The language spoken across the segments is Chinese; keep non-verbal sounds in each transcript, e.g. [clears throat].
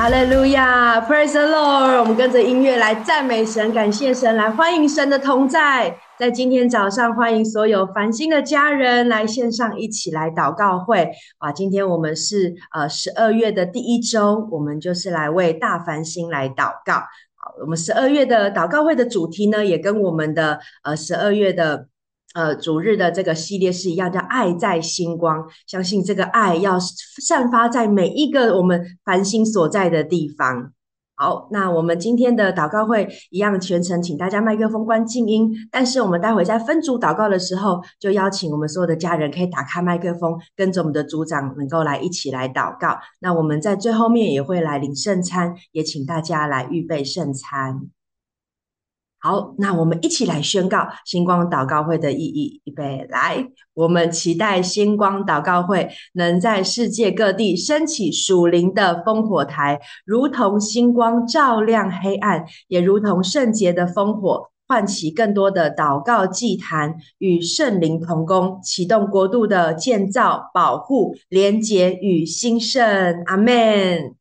哈利路亚，Praise the Lord！我们跟着音乐来赞美神，感谢神，来欢迎神的同在。在今天早上，欢迎所有繁星的家人来线上一起来祷告会。啊，今天我们是呃十二月的第一周，我们就是来为大繁星来祷告。好，我们十二月的祷告会的主题呢，也跟我们的呃十二月的。呃，主日的这个系列是一样，叫“爱在星光”。相信这个爱要散发在每一个我们繁星所在的地方。好，那我们今天的祷告会一样，全程请大家麦克风关静音。但是我们待会在分组祷告的时候，就邀请我们所有的家人可以打开麦克风，跟着我们的组长能够来一起来祷告。那我们在最后面也会来领圣餐，也请大家来预备圣餐。好，那我们一起来宣告星光祷告会的意义。预备来，我们期待星光祷告会能在世界各地升起属灵的烽火台，如同星光照亮黑暗，也如同圣洁的烽火唤起更多的祷告祭坛，与圣灵同工，启动国度的建造、保护、连结与兴盛。阿门。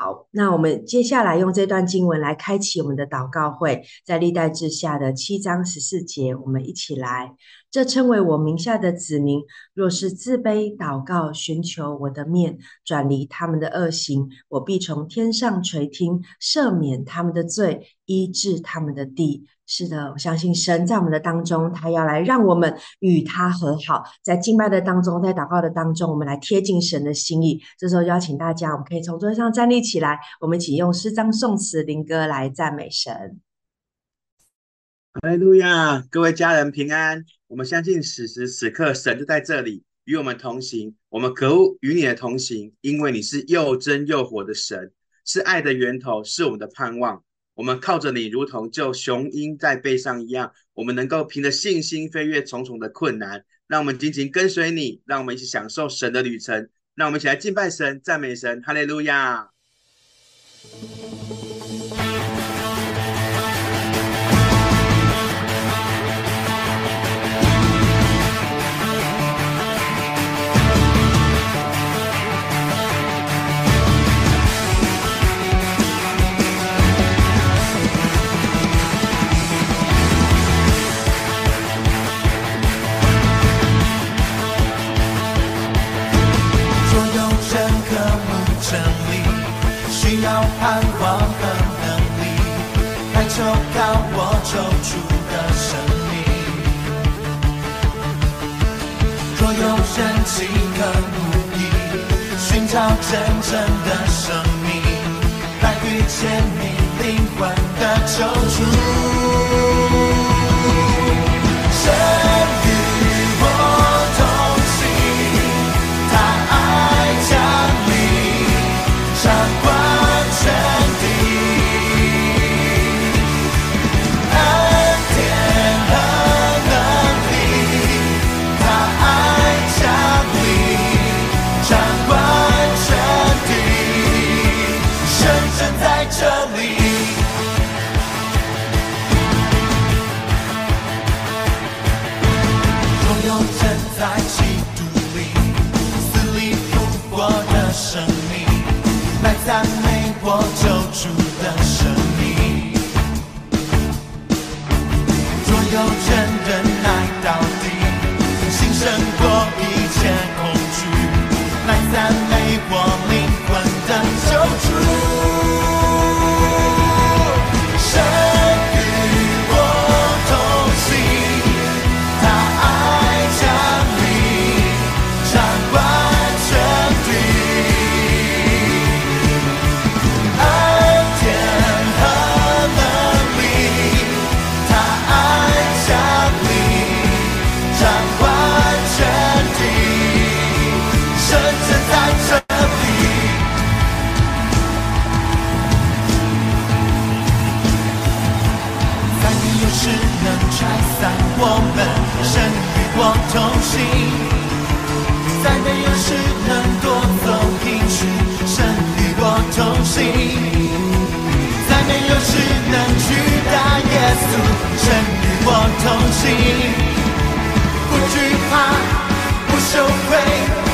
好，那我们接下来用这段经文来开启我们的祷告会，在历代志下的七章十四节，我们一起来。这称为我名下的子民，若是自卑祷告，寻求我的面，转离他们的恶行，我必从天上垂听，赦免他们的罪，医治他们的地。是的，我相信神在我们的当中，他要来让我们与他和好。在敬拜的当中，在祷告的当中，我们来贴近神的心意。这时候邀请大家，我们可以从桌上站立起来，我们一起用诗章、颂词、灵歌来赞美神。哈利路亚，各位家人平安。我们相信此时此刻神就在这里与我们同行。我们可恶与你的同行，因为你是又真又活的神，是爱的源头，是我们的盼望。我们靠着你，如同救雄鹰在背上一样，我们能够凭着信心飞越重重的困难。让我们紧紧跟随你，让我们一起享受神的旅程。让我们一起来敬拜神、赞美神。哈利路亚。傻瓜 I 不惧怕，不羞愧。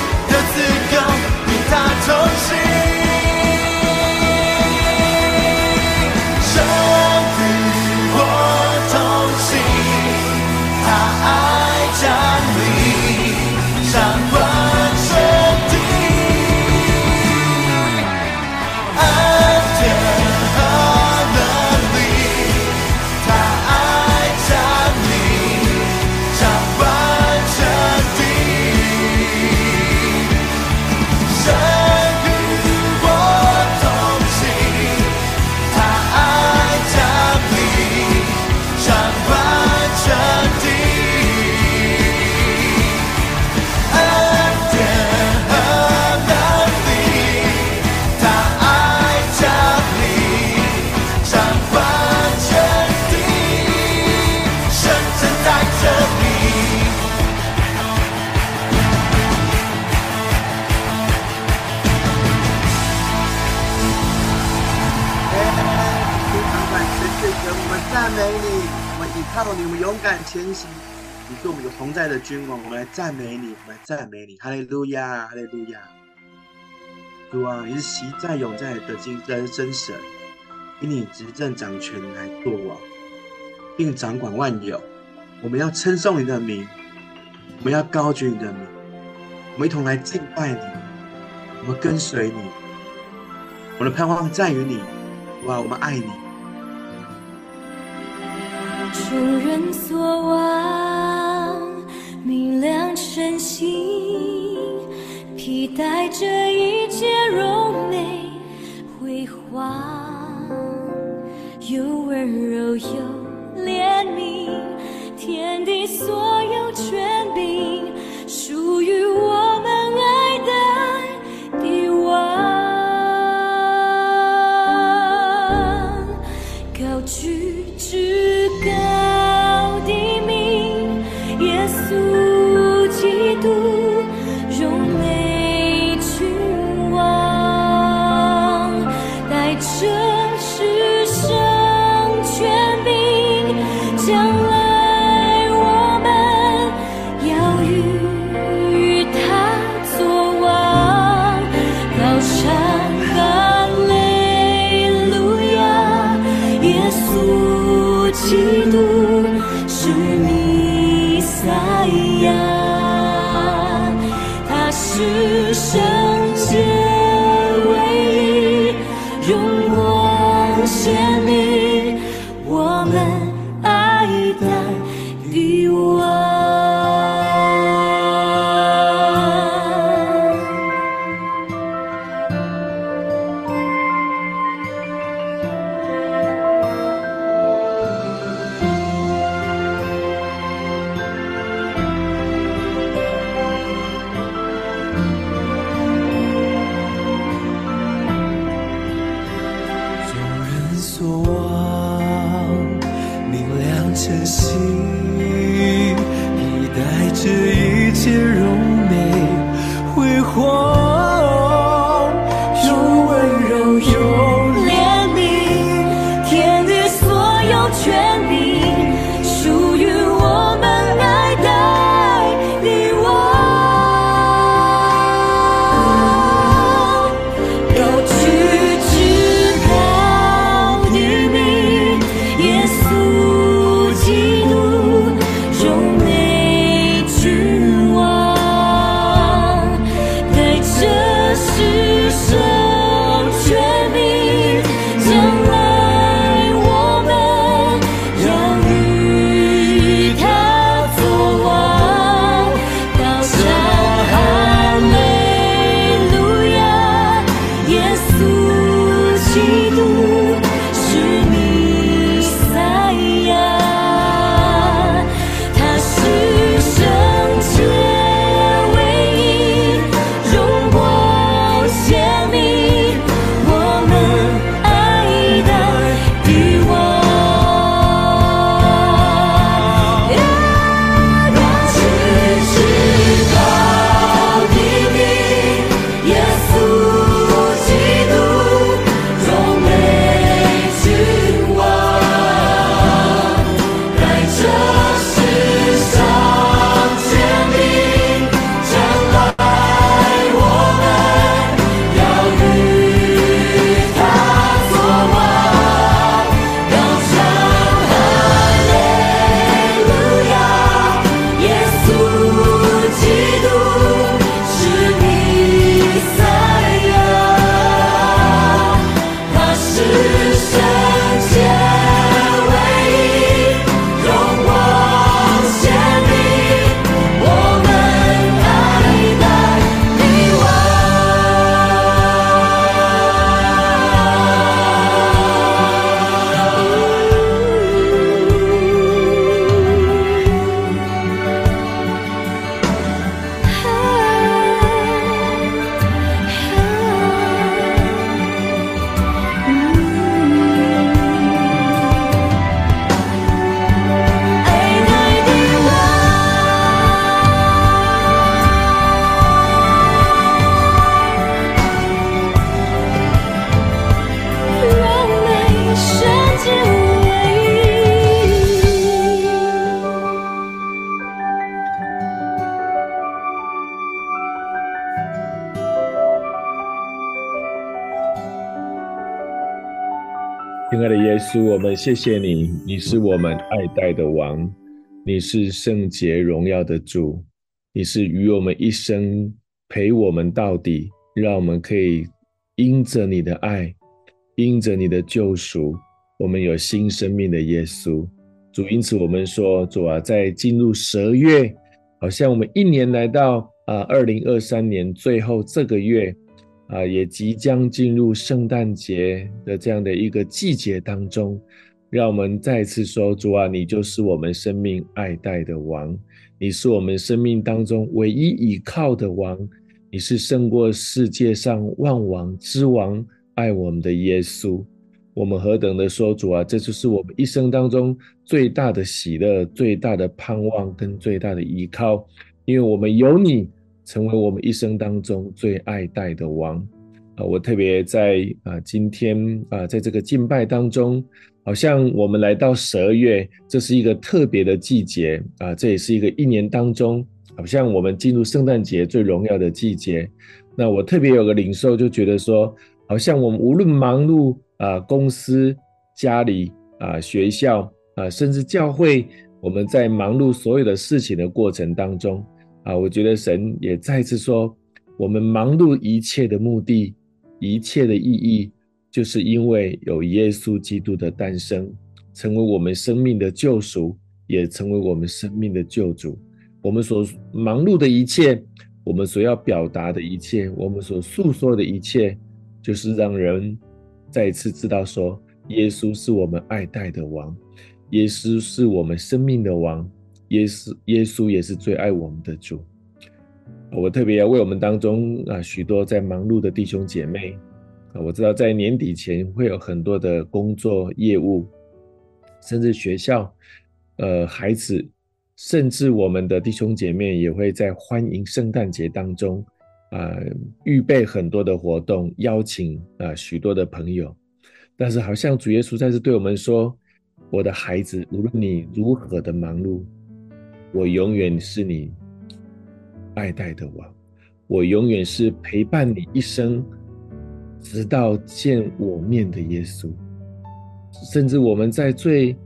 们勇敢前行。你是我们有同在的君王，我们来赞美你，我们来赞美你，哈利路亚，哈利路亚。主啊，你是昔在永在的今真真神，因你执政掌权来做王，并掌管万有。我们要称颂你的名，我们要高举你的名，我们一同来敬拜你，我们跟随你，我们的盼望在于你。哇，我们爱你。众人所望，明亮晨星，披戴着一切荣美辉煌，又温柔又怜悯，天地所有稣，我们谢谢你，你是我们爱戴的王，你是圣洁荣耀的主，你是与我们一生陪我们到底，让我们可以因着你的爱，因着你的救赎，我们有新生命的耶稣。主，因此我们说，主啊，在进入十月，好像我们一年来到啊二零二三年最后这个月。啊，也即将进入圣诞节的这样的一个季节当中，让我们再次说：主啊，你就是我们生命爱戴的王，你是我们生命当中唯一倚靠的王，你是胜过世界上万王之王，爱我们的耶稣。我们何等的说：主啊，这就是我们一生当中最大的喜乐、最大的盼望跟最大的依靠，因为我们有你。成为我们一生当中最爱戴的王啊！我特别在啊今天啊，在这个敬拜当中，好像我们来到十二月，这是一个特别的季节啊，这也是一个一年当中，好像我们进入圣诞节最荣耀的季节。那我特别有个领受，就觉得说，好像我们无论忙碌啊，公司、家里啊、学校啊，甚至教会，我们在忙碌所有的事情的过程当中。啊，我觉得神也再次说，我们忙碌一切的目的，一切的意义，就是因为有耶稣基督的诞生，成为我们生命的救赎，也成为我们生命的救主。我们所忙碌的一切，我们所要表达的一切，我们所诉说的一切，就是让人再次知道说，耶稣是我们爱戴的王，耶稣是我们生命的王。耶稣，耶稣也是最爱我们的主。我特别要为我们当中啊许多在忙碌的弟兄姐妹啊，我知道在年底前会有很多的工作业务，甚至学校，呃，孩子，甚至我们的弟兄姐妹也会在欢迎圣诞节当中啊，预备很多的活动，邀请啊许多的朋友。但是好像主耶稣在这对我们说：“我的孩子，无论你如何的忙碌。”我永远是你爱戴的王，我永远是陪伴你一生，直到见我面的耶稣。甚至我们在最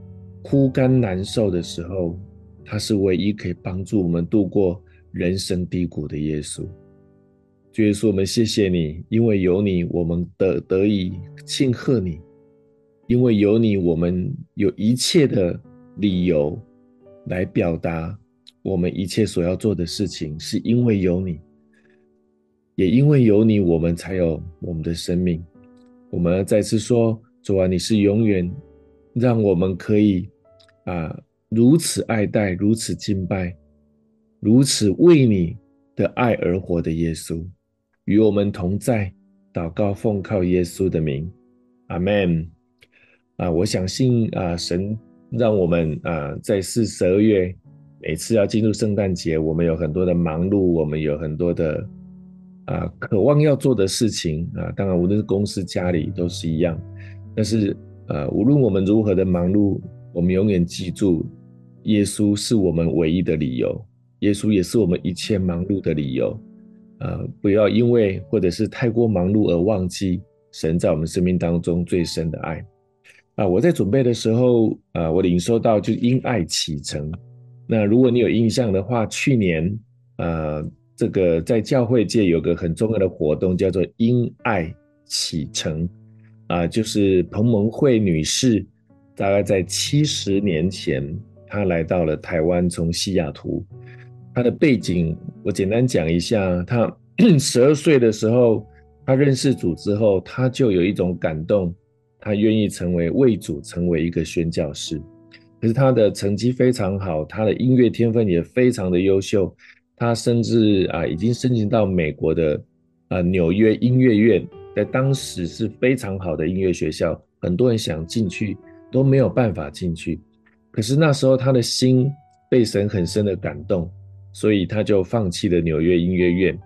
枯干难受的时候，他是唯一可以帮助我们度过人生低谷的耶稣。主耶稣，我们谢谢你，因为有你，我们得得以庆贺你；因为有你，我们有一切的理由。来表达我们一切所要做的事情，是因为有你，也因为有你，我们才有我们的生命。我们再次说，主啊，你是永远让我们可以啊如此爱戴、如此敬拜、如此为你的爱而活的耶稣，与我们同在。祷告奉靠耶稣的名，阿门。啊，我相信啊，神。让我们啊，在四十二月，每次要进入圣诞节，我们有很多的忙碌，我们有很多的啊渴望要做的事情啊。当然，无论是公司、家里都是一样。但是，呃，无论我们如何的忙碌，我们永远记住，耶稣是我们唯一的理由，耶稣也是我们一切忙碌的理由。啊，不要因为或者是太过忙碌而忘记神在我们生命当中最深的爱。啊，我在准备的时候，啊，我领受到就因爱启程。那如果你有印象的话，去年，呃，这个在教会界有个很重要的活动，叫做因爱启程，啊，就是彭蒙惠女士，大概在七十年前，她来到了台湾，从西雅图。她的背景我简单讲一下，她 [clears throat] 十二岁的时候，她认识主之后，她就有一种感动。他愿意成为为主，成为一个宣教士。可是他的成绩非常好，他的音乐天分也非常的优秀。他甚至啊，已经申请到美国的啊纽约音乐院，在当时是非常好的音乐学校，很多人想进去都没有办法进去。可是那时候他的心被神很深的感动，所以他就放弃了纽约音乐院。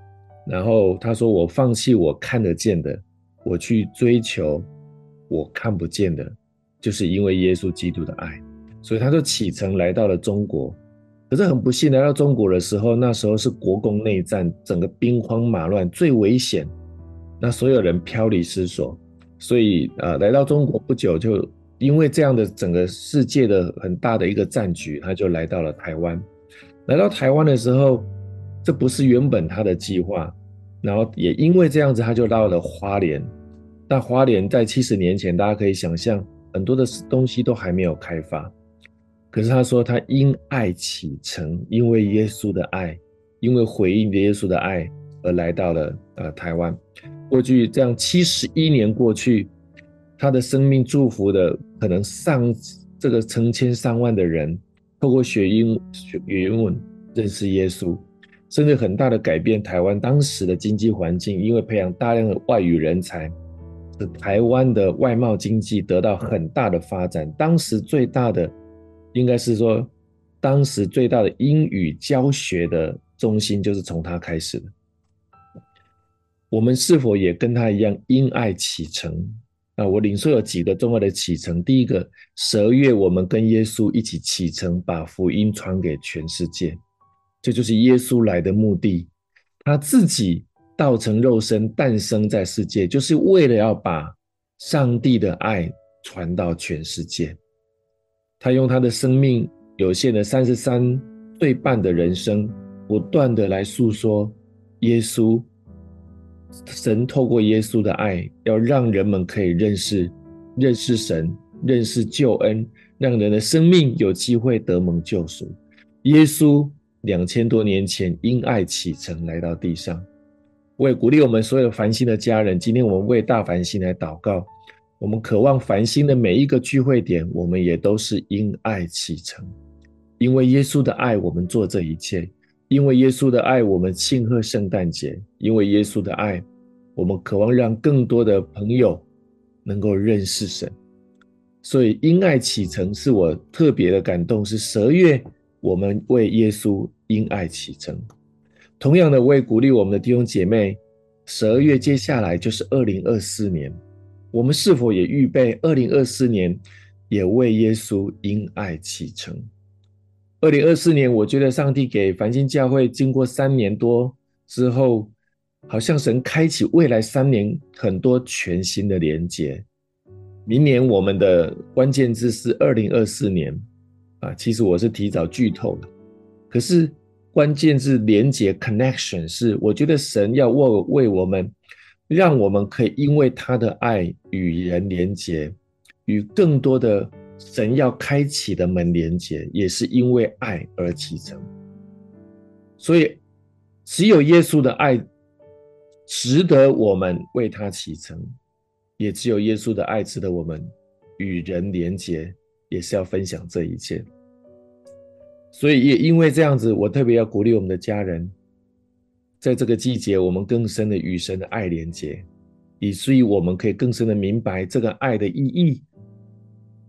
然后他说：“我放弃我看得见的，我去追求。”我看不见的，就是因为耶稣基督的爱，所以他就启程来到了中国。可是很不幸，来到中国的时候，那时候是国共内战，整个兵荒马乱，最危险。那所有人飘离失所，所以呃，来到中国不久就因为这样的整个世界的很大的一个战局，他就来到了台湾。来到台湾的时候，这不是原本他的计划，然后也因为这样子，他就到了花莲。那花莲在七十年前，大家可以想象，很多的东西都还没有开发。可是他说，他因爱启程，因为耶稣的爱，因为回应耶稣的爱，而来到了呃台湾。过去这样七十一年过去，他的生命祝福的可能上这个成千上万的人，透过学英学英文认识耶稣，甚至很大的改变台湾当时的经济环境，因为培养大量的外语人才。使台湾的外贸经济得到很大的发展。当时最大的，应该是说，当时最大的英语教学的中心就是从他开始的。我们是否也跟他一样因爱启程？啊，我领受有几个重要的启程。第一个，十二月我们跟耶稣一起启程，把福音传给全世界，这就是耶稣来的目的。他自己。道成肉身诞生在世界，就是为了要把上帝的爱传到全世界。他用他的生命有限的三十三岁半的人生，不断的来诉说耶稣。神透过耶稣的爱，要让人们可以认识、认识神、认识救恩，让人的生命有机会得蒙救赎。耶稣两千多年前因爱启程来到地上。我也鼓励我们所有繁星的家人，今天我们为大繁星来祷告。我们渴望繁星的每一个聚会点，我们也都是因爱启程，因为耶稣的爱，我们做这一切；因为耶稣的爱，我们庆贺圣诞节；因为耶稣的爱，我们渴望让更多的朋友能够认识神。所以，因爱启程是我特别的感动，是十二月我们为耶稣因爱启程。同样的，我也鼓励我们的弟兄姐妹，十二月接下来就是二零二四年，我们是否也预备二零二四年，也为耶稣因爱启程？二零二四年，我觉得上帝给繁星教会经过三年多之后，好像神开启未来三年很多全新的连结。明年我们的关键字是二零二四年啊，其实我是提早剧透的，可是。关键字连结 connection 是，我觉得神要为为我们，让我们可以因为他的爱与人连结，与更多的神要开启的门连结，也是因为爱而启程。所以，只有耶稣的爱值得我们为他启程，也只有耶稣的爱值得我们与人连结，也是要分享这一切。所以也因为这样子，我特别要鼓励我们的家人，在这个季节，我们更深的与神的爱连接，以至于我们可以更深的明白这个爱的意义，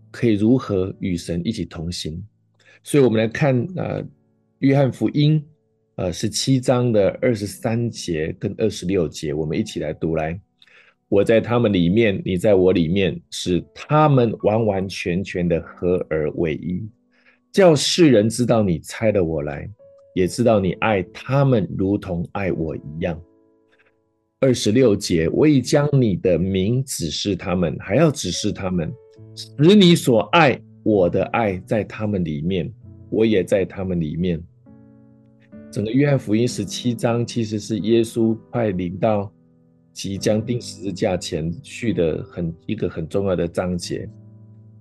可以如何与神一起同行。所以，我们来看啊，约翰福音呃，十七章的二十三节跟二十六节，我们一起来读来。我在他们里面，你在我里面，使他们完完全全的合而为一。叫世人知道你差了我来，也知道你爱他们如同爱我一样。二十六节，我已将你的名指示他们，还要指示他们，使你所爱我的爱在他们里面，我也在他们里面。整个约翰福音十七章其实是耶稣快临到即将钉十字架前去的很一个很重要的章节。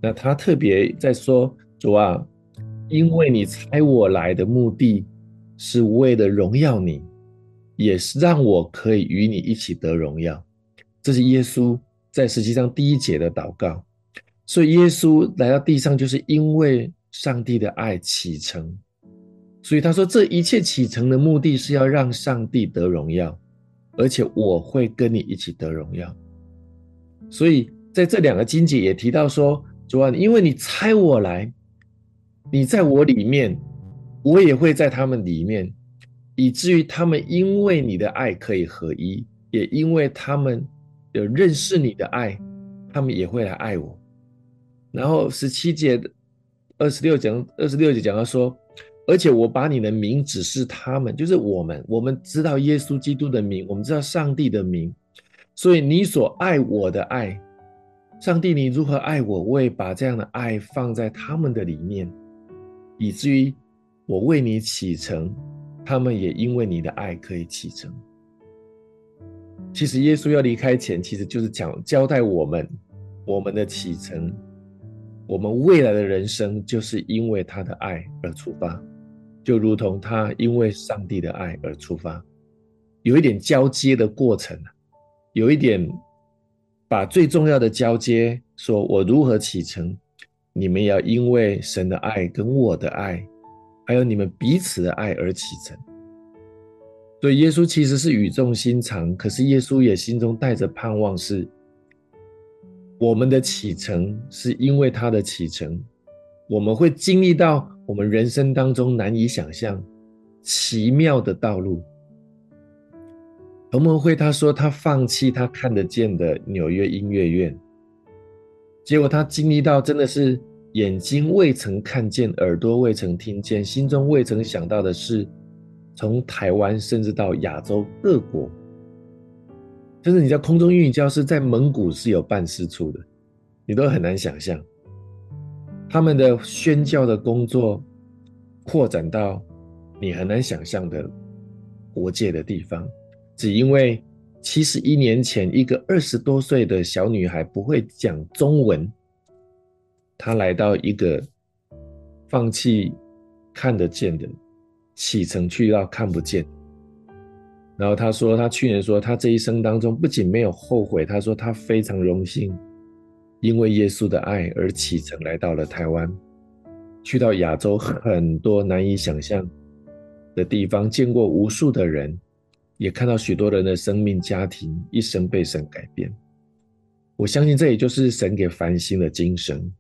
那他特别在说主啊。因为你差我来的目的，是为了荣耀你，也是让我可以与你一起得荣耀。这是耶稣在十七章第一节的祷告。所以耶稣来到地上，就是因为上帝的爱启程。所以他说，这一切启程的目的是要让上帝得荣耀，而且我会跟你一起得荣耀。所以在这两个经节也提到说，主啊，因为你差我来。你在我里面，我也会在他们里面，以至于他们因为你的爱可以合一，也因为他们有认识你的爱，他们也会来爱我。然后十七节、二十六讲、二十六节讲到说，而且我把你的名指示他们，就是我们，我们知道耶稣基督的名，我们知道上帝的名，所以你所爱我的爱，上帝，你如何爱我？我也把这样的爱放在他们的里面，以至于我为你启程，他们也因为你的爱可以启程。其实耶稣要离开前，其实就是讲交代我们，我们的启程，我们未来的人生，就是因为他的爱而出发，就如同他因为上帝的爱而出发，有一点交接的过程，有一点。把最重要的交接，说我如何启程，你们要因为神的爱跟我的爱，还有你们彼此的爱而启程。所以耶稣其实是语重心长，可是耶稣也心中带着盼望，是我们的启程是因为他的启程，我们会经历到我们人生当中难以想象奇妙的道路。同盟会，他说他放弃他看得见的纽约音乐院，结果他经历到真的是眼睛未曾看见，耳朵未曾听见，心中未曾想到的是，从台湾甚至到亚洲各国，甚至你在空中英语教室在蒙古是有办事处的，你都很难想象，他们的宣教的工作扩展到你很难想象的国界的地方。只因为七十一年前，一个二十多岁的小女孩不会讲中文，他来到一个放弃看得见的启程去到看不见。然后他说，他去年说，他这一生当中不仅没有后悔，他说他非常荣幸，因为耶稣的爱而启程来到了台湾，去到亚洲很多难以想象的地方，见过无数的人。也看到许多人的生命、家庭一生被神改变。我相信这也就是神给繁星的精神。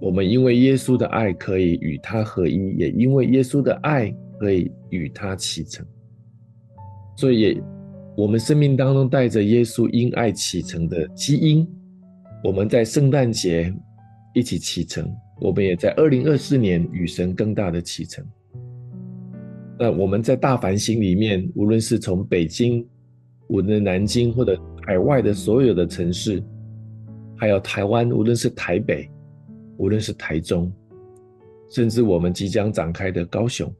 我们因为耶稣的爱可以与他合一，也因为耶稣的爱可以与他启程。所以，我们生命当中带着耶稣因爱启程的基因。我们在圣诞节一起启程，我们也在二零二四年与神更大的启程。那我们在大繁星里面，无论是从北京、无论南京或者海外的所有的城市，还有台湾，无论是台北，无论是台中，甚至我们即将展开的高雄，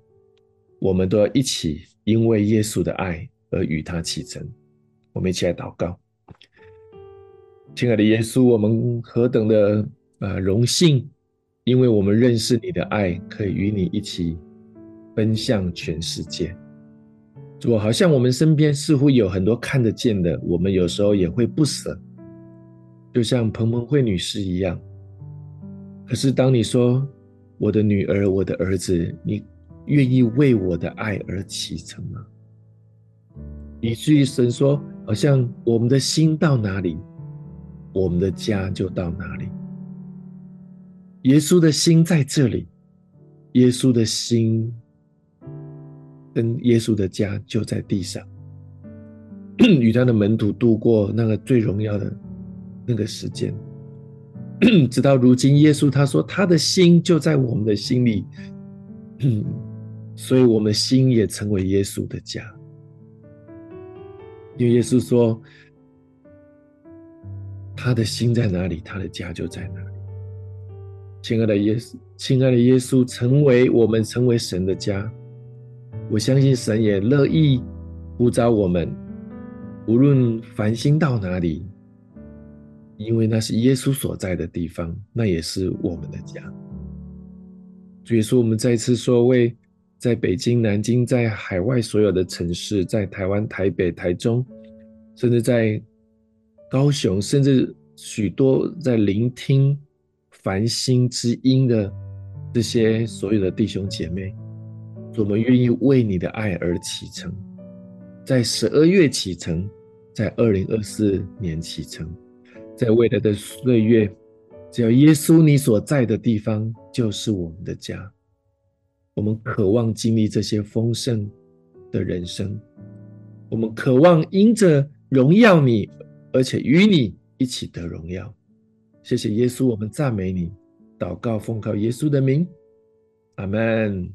我们都要一起因为耶稣的爱而与他启程。我们一起来祷告，亲爱的耶稣，我们何等的呃荣幸，因为我们认识你的爱，可以与你一起。奔向全世界，主，好像我们身边似乎有很多看得见的，我们有时候也会不舍，就像彭彭慧女士一样。可是当你说我的女儿、我的儿子，你愿意为我的爱而启程吗？以至于神说，好像我们的心到哪里，我们的家就到哪里。耶稣的心在这里，耶稣的心。跟耶稣的家就在地上，[clears throat] 与他的门徒度过那个最荣耀的那个时间，[clears throat] 直到如今，耶稣他说他的心就在我们的心里，[clears throat] 所以我们心也成为耶稣的家。因为耶稣说，他的心在哪里，他的家就在哪里。亲爱的耶稣，亲爱的耶稣，成为我们成为神的家。我相信神也乐意呼召我们，无论繁星到哪里，因为那是耶稣所在的地方，那也是我们的家。所以说，我们再次说，为在北京、南京，在海外所有的城市，在台湾、台北、台中，甚至在高雄，甚至许多在聆听繁星之音的这些所有的弟兄姐妹。我们愿意为你的爱而启程，在十二月启程，在二零二四年启程，在未来的岁月，只要耶稣你所在的地方就是我们的家。我们渴望经历这些丰盛的人生，我们渴望因着荣耀你，而且与你一起得荣耀。谢谢耶稣，我们赞美你，祷告奉靠耶稣的名，阿门。